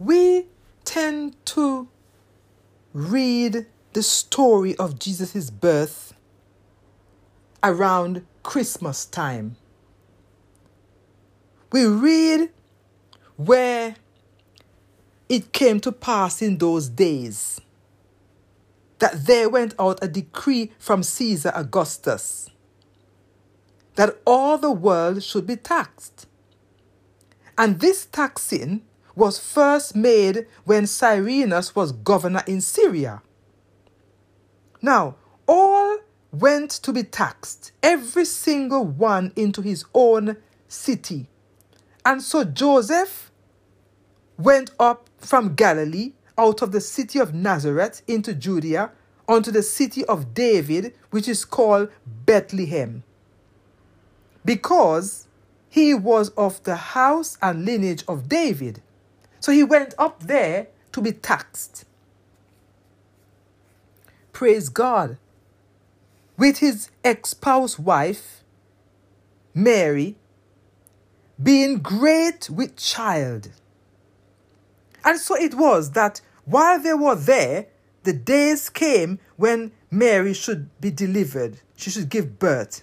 we tend to read the story of Jesus' birth around Christmas time. We read where it came to pass in those days that there went out a decree from Caesar Augustus that all the world should be taxed. And this taxing was first made when Cyrenius was governor in Syria. Now, all went to be taxed, every single one into his own city. And so Joseph went up from Galilee out of the city of Nazareth into Judea unto the city of David, which is called Bethlehem, because he was of the house and lineage of David. So he went up there to be taxed. Praise God. With his ex spouse wife, Mary, being great with child. And so it was that while they were there, the days came when Mary should be delivered, she should give birth.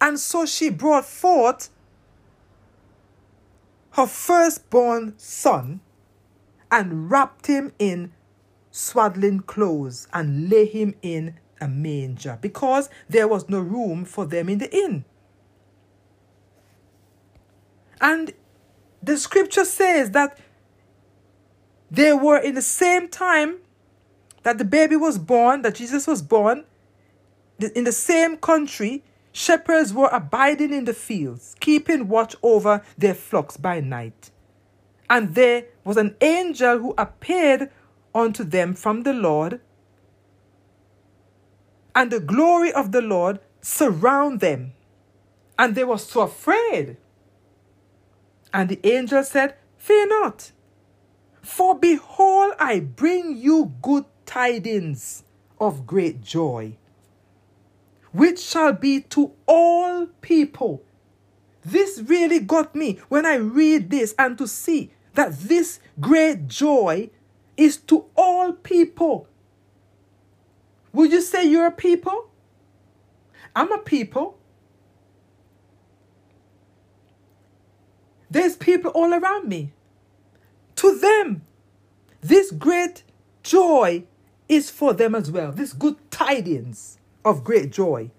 And so she brought forth her firstborn son and wrapped him in swaddling clothes and lay him in a manger because there was no room for them in the inn. And the scripture says that they were in the same time that the baby was born, that Jesus was born, in the same country, shepherds were abiding in the fields, keeping watch over their flocks by night. And there was an angel who appeared unto them from the Lord, and the glory of the Lord surround them. And they were so afraid. And the angel said, Fear not, for behold, I bring you good tidings of great joy, which shall be to all people. This really got me when I read this and to see that this great joy is to all people. Would you say you're a people? I'm a people. There's people all around me. To them, this great joy is for them as well. This good tidings of great joy.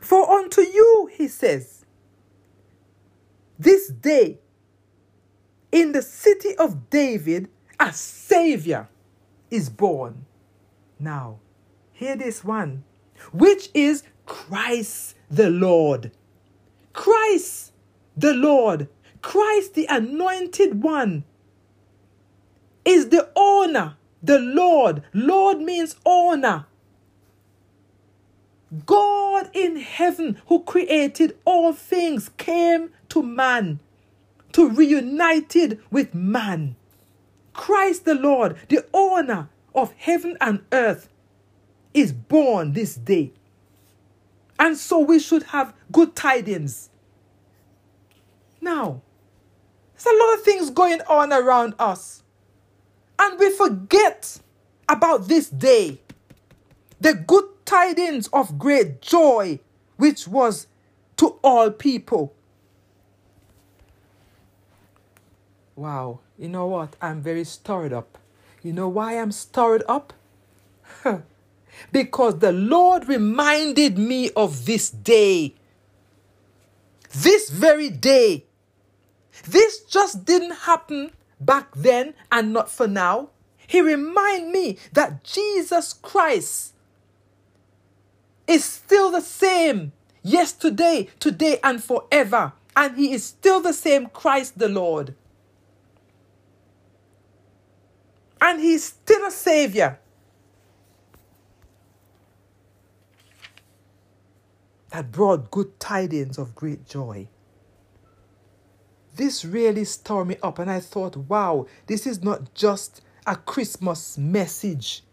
For unto you, he says, this day in the city of David, a Savior is born. Now, hear this one, which is Christ the Lord. Christ the Lord. Christ the anointed one is the owner, the Lord. Lord means owner. God in heaven, who created all things, came to man to reunited with man. Christ the Lord, the owner of heaven and earth, is born this day. And so we should have good tidings. Now, there's a lot of things going on around us. And we forget about this day, the good tidings of great joy, which was to all people. Wow, you know what? I'm very stirred up. You know why I'm stirred up? because the Lord reminded me of this day. This very day. This just didn't happen back then and not for now. He remind me that Jesus Christ is still the same yesterday, today, and forever. And he is still the same Christ the Lord. And he's still a savior. That brought good tidings of great joy this really stirred me up, and I thought, wow, this is not just a Christmas message.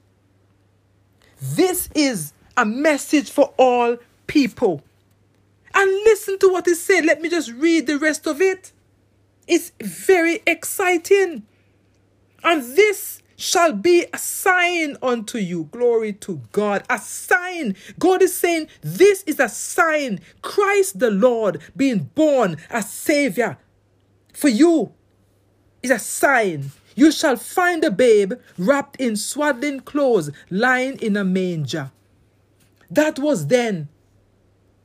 This is a message for all people. And listen to what it said. Let me just read the rest of it. It's very exciting. And this shall be a sign unto you. Glory to God. A sign. God is saying, This is a sign. Christ the Lord being born a Savior for you is a sign. You shall find a babe wrapped in swaddling clothes, lying in a manger. That was then.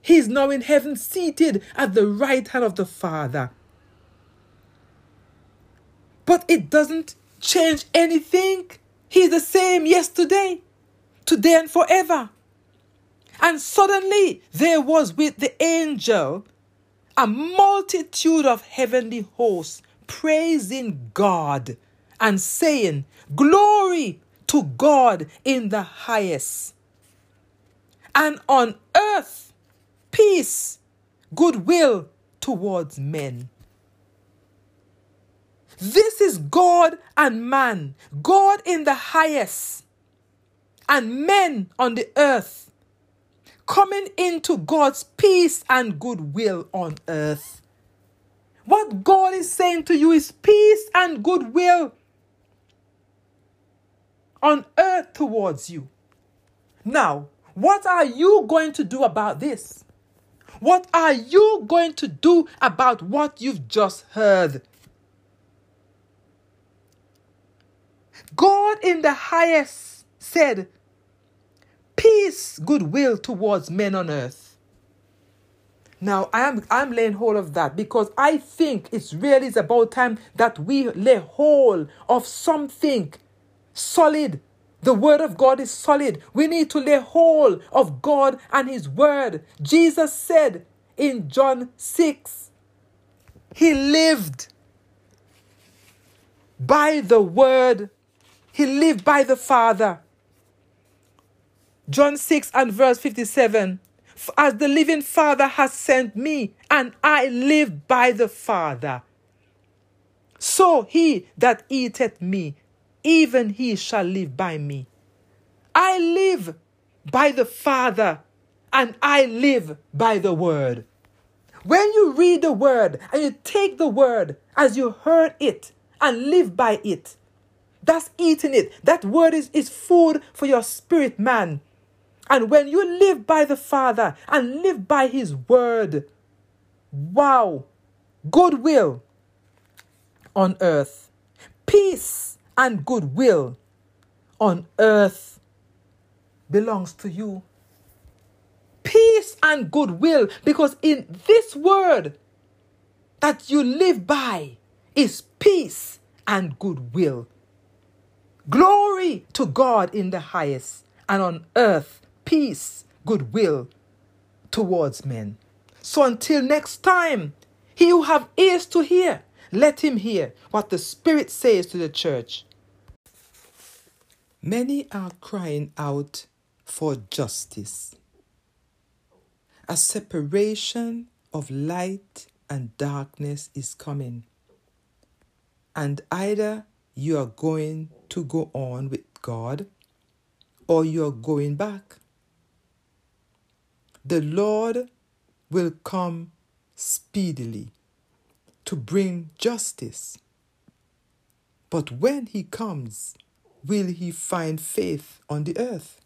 He is now in heaven, seated at the right hand of the Father. But it doesn't change anything. He's the same yesterday, today, and forever. And suddenly there was with the angel a multitude of heavenly hosts praising God and saying, Glory to God in the highest. And on earth, peace, goodwill towards men. This is God and man, God in the highest, and men on the earth, coming into God's peace and goodwill on earth. What God is saying to you is peace and goodwill on earth towards you. Now, what are you going to do about this? What are you going to do about what you've just heard? God in the highest said, Peace, goodwill towards men on earth. Now I am I'm laying hold of that because I think it's really about time that we lay hold of something solid. The word of God is solid. We need to lay hold of God and his word. Jesus said in John 6, he lived by the word. He lived by the Father. John 6 and verse 57 As the living Father has sent me, and I live by the Father. So he that eateth me even he shall live by me. I live by the Father, and I live by the Word. When you read the Word and you take the Word as you heard it and live by it, that's eating it. That Word is, is food for your spirit, man. And when you live by the Father and live by His Word, wow, goodwill on earth, peace and goodwill on earth belongs to you. Peace and goodwill, because in this word that you live by is peace and goodwill. Glory to God in the highest, and on earth, peace, goodwill towards men. So until next time, he who have ears to hear, let him hear what the Spirit says to the church. Many are crying out for justice. A separation of light and darkness is coming. And either you are going to go on with God or you are going back. The Lord will come speedily to bring justice. But when he comes, will he find faith on the earth?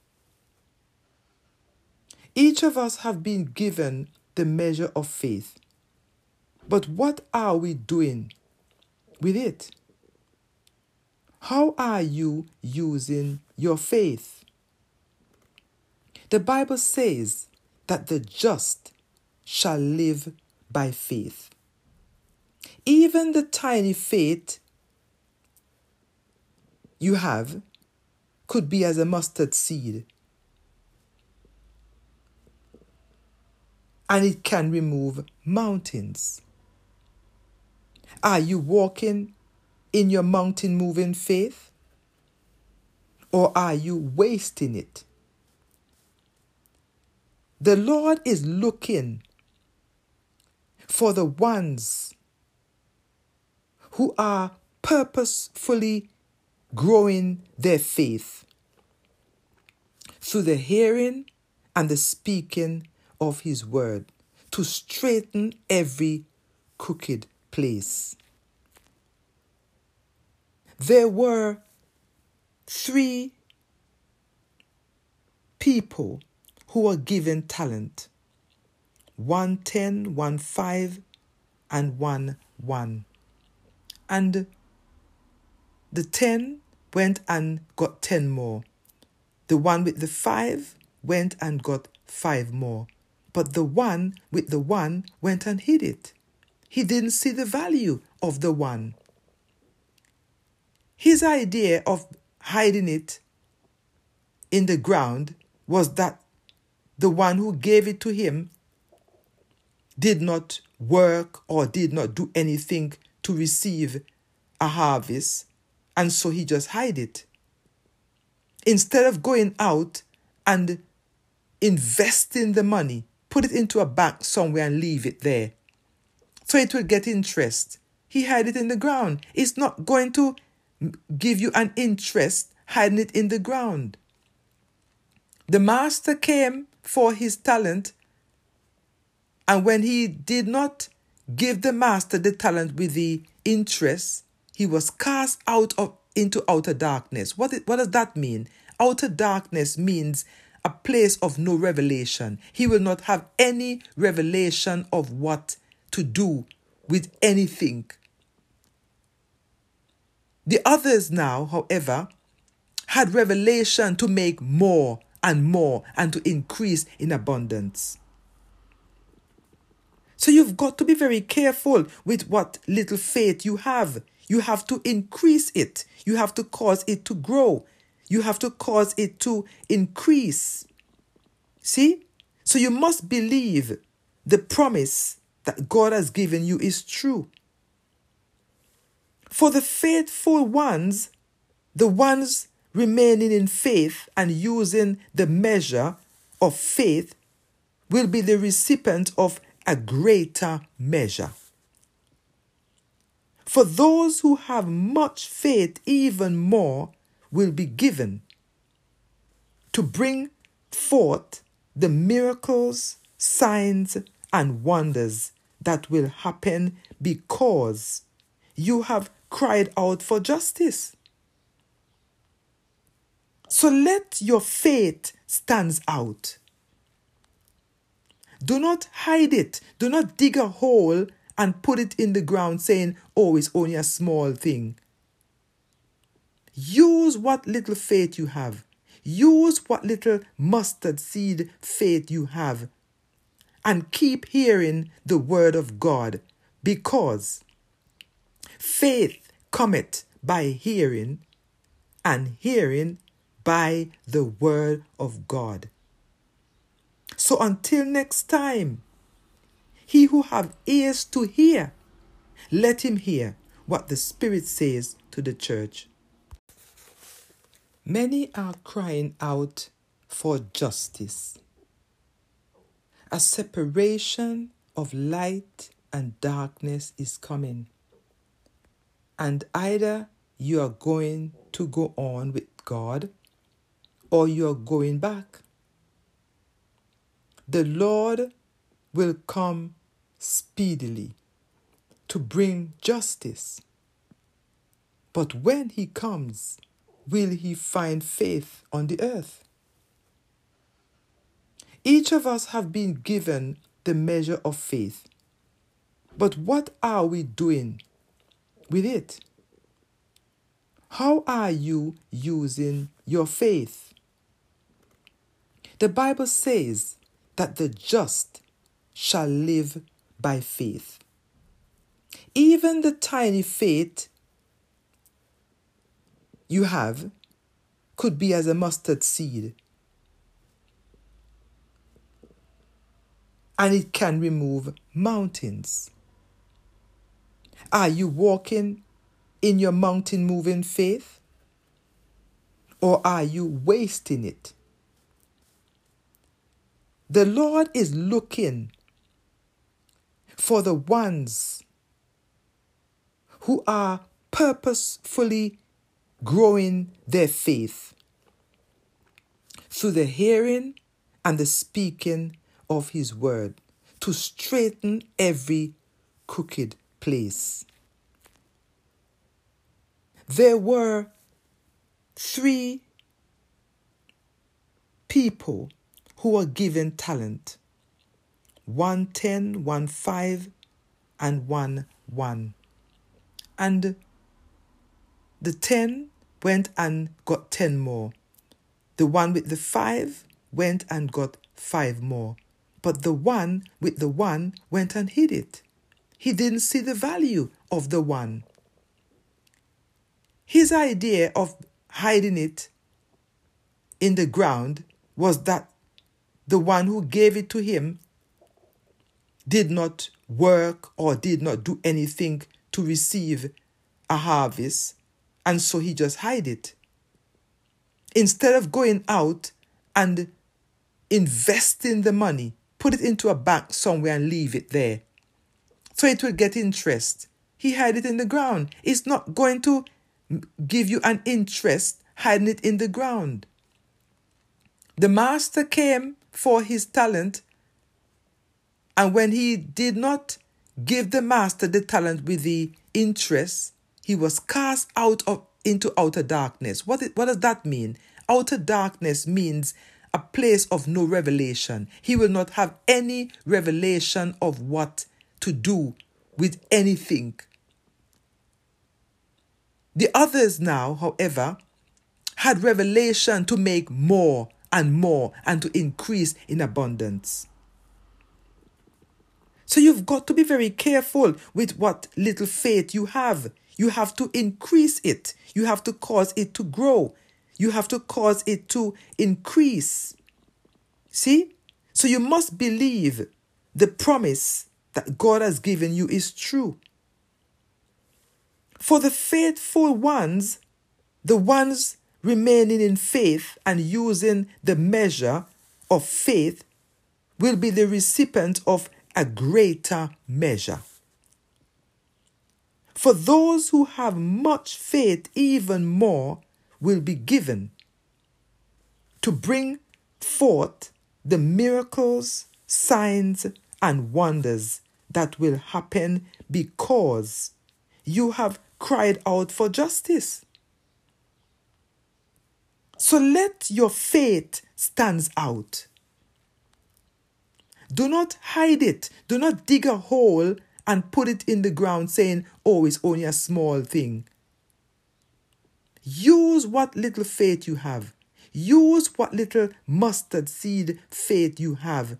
Each of us have been given the measure of faith. But what are we doing with it? How are you using your faith? The Bible says that the just shall live by faith. Even the tiny faith you have could be as a mustard seed. And it can remove mountains. Are you walking in your mountain moving faith? Or are you wasting it? The Lord is looking for the ones who are purposefully growing their faith through the hearing and the speaking of His word to straighten every crooked place. there were three people who were given talent one ten, one five, and one one. And the ten went and got ten more. The one with the five went and got five more. But the one with the one went and hid it. He didn't see the value of the one. His idea of hiding it in the ground was that the one who gave it to him did not work or did not do anything to receive a harvest, and so he just hide it. Instead of going out and investing the money, put it into a bank somewhere and leave it there. So it will get interest. He hide it in the ground. It's not going to give you an interest hiding it in the ground. The master came for his talent, and when he did not give the master the talent with the interest, he was cast out of into outer darkness. What, what does that mean? Outer darkness means a place of no revelation. He will not have any revelation of what to do with anything. The others now, however, had revelation to make more and more and to increase in abundance. So you've got to be very careful with what little faith you have. You have to increase it. You have to cause it to grow. You have to cause it to increase. See? So you must believe the promise that God has given you is true. For the faithful ones, the ones remaining in faith and using the measure of faith will be the recipient of a greater measure. For those who have much faith, even more will be given to bring forth the miracles, signs, and wonders that will happen because you have cried out for justice. So let your faith stand out. Do not hide it. Do not dig a hole and put it in the ground saying, oh, it's only a small thing. Use what little faith you have. Use what little mustard seed faith you have. And keep hearing the word of God because faith cometh by hearing, and hearing by the word of God. So until next time, he who have ears to hear, let him hear what the Spirit says to the church. Many are crying out for justice. A separation of light and darkness is coming. And either you are going to go on with God or you're going back. The Lord will come speedily to bring justice. But when he comes, will he find faith on the earth? Each of us have been given the measure of faith. But what are we doing with it? How are you using your faith? The Bible says that the just shall live by faith. Even the tiny faith you have could be as a mustard seed. And it can remove mountains. Are you walking in your mountain moving faith? Or are you wasting it? The Lord is looking for the ones who are purposefully growing their faith through the hearing and the speaking of His word to straighten every crooked place. there were three people who were given talent one ten, one five, and one one. And the ten went and got ten more. The one with the five went and got five more. But the one with the one went and hid it. He didn't see the value of the one. His idea of hiding it in the ground was that the one who gave it to him did not work or did not do anything to receive a harvest, and so he just hid it. Instead of going out and investing the money, put it into a bank somewhere and leave it there. So it will get interest. He hid it in the ground. It's not going to give you an interest hiding it in the ground. The master came for his talent, and when he did not give the master the talent with the interest, he was cast out of into outer darkness. What, what does that mean? Outer darkness means a place of no revelation. He will not have any revelation of what to do with anything. The others now, however, had revelation to make more and more and to increase in abundance. So you've got to be very careful with what little faith you have. You have to increase it. You have to cause it to grow. You have to cause it to increase. See? So you must believe the promise that God has given you is true. For the faithful ones, the ones remaining in faith and using the measure of faith will be the recipient of a greater measure. For those who have much faith, even more will be given to bring forth the miracles, signs, and wonders that will happen because you have cried out for justice. So let your faith stand out. Do not hide it. Do not dig a hole and put it in the ground saying, oh, it's only a small thing. Use what little faith you have. Use what little mustard seed faith you have.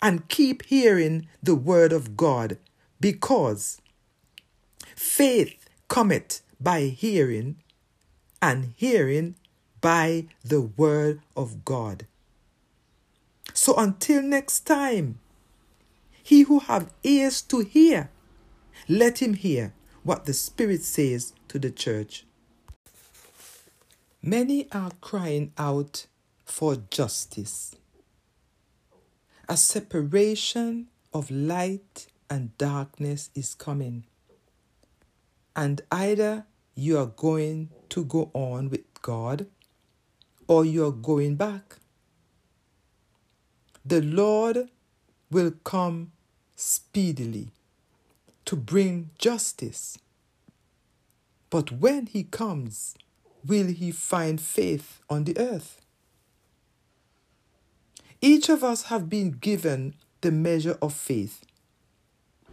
And keep hearing the word of God because faith cometh by hearing, and hearing by the word of God. So until next time, he who have ears to hear, let him hear what the Spirit says to the church. Many are crying out for justice. A separation of light and darkness is coming. And either you are going to go on with God or you're going back. The Lord will come speedily to bring justice. But when he comes, will he find faith on the earth? Each of us have been given the measure of faith.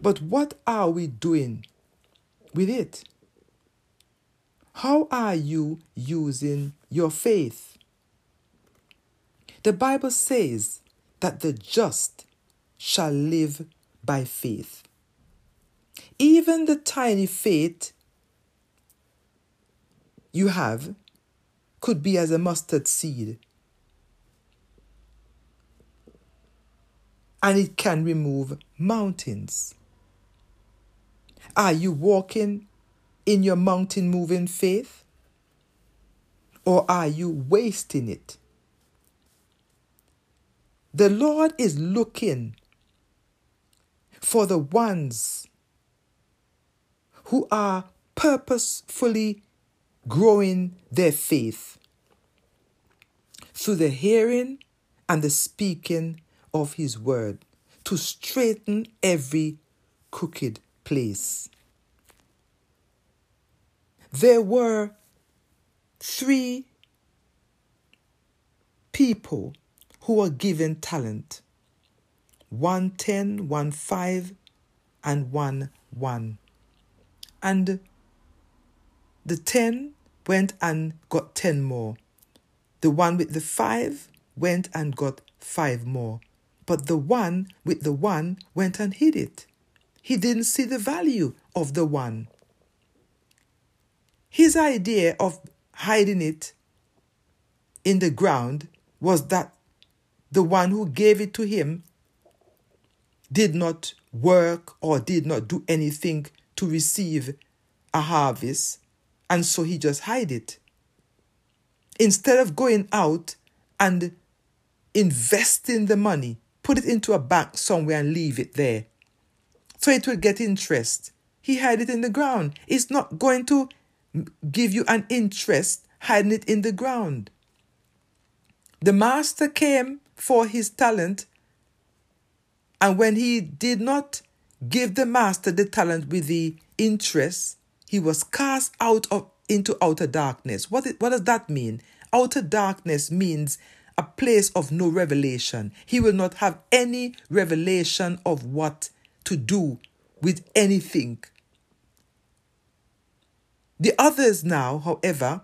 But what are we doing with it? How are you using your faith? The Bible says that the just shall live by faith. Even the tiny faith you have could be as a mustard seed. And it can remove mountains. Are you walking in your mountain moving faith? Or are you wasting it? The Lord is looking for the ones who are purposefully growing their faith through the hearing and the speaking of His word to straighten every crooked place. There were three people who were given talent one ten, one five, and one one. And the ten went and got ten more. The one with the five went and got five more. But the one with the one went and hid it. He didn't see the value of the one. His idea of hiding it in the ground was that the one who gave it to him did not work or did not do anything to receive a harvest, and so he just hid it. Instead of going out and investing the money, put it into a bank somewhere and leave it there. So it will get interest. He hid it in the ground. It's not going to give you an interest hiding it in the ground. The master came for his talent, and when he did not give the master the talent with the interest, he was cast out of into outer darkness. What, what does that mean? Outer darkness means a place of no revelation. He will not have any revelation of what to do with anything. The others now, however,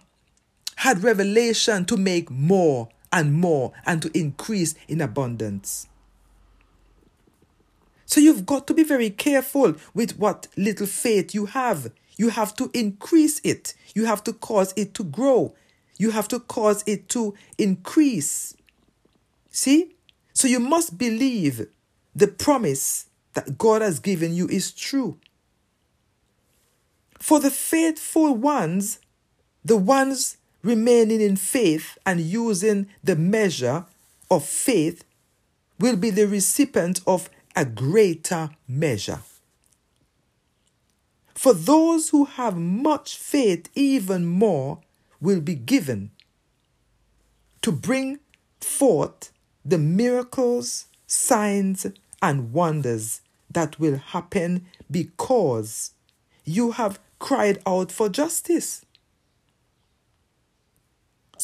had revelation to make more and more and to increase in abundance. So you've got to be very careful with what little faith you have. You have to increase it. You have to cause it to grow. You have to cause it to increase. See? So you must believe the promise that God has given you is true. For the faithful ones, the ones remaining in faith and using the measure of faith, will be the recipient of a greater measure. For those who have much faith, even more will be given to bring forth the miracles, signs, and wonders that will happen because you have cried out for justice.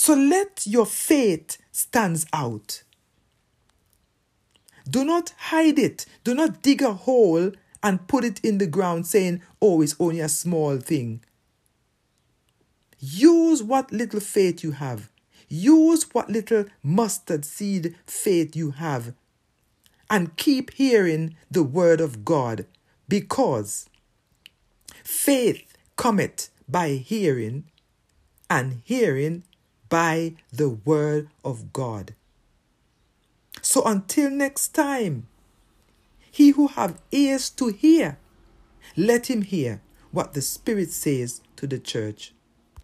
So let your faith stands out. Do not hide it. Do not dig a hole and put it in the ground saying, oh, it's only a small thing. Use what little faith you have. Use what little mustard seed faith you have. And keep hearing the word of God because faith cometh by hearing, and hearing by the word of God. So until next time, he who have ears to hear, let him hear what the Spirit says to the church.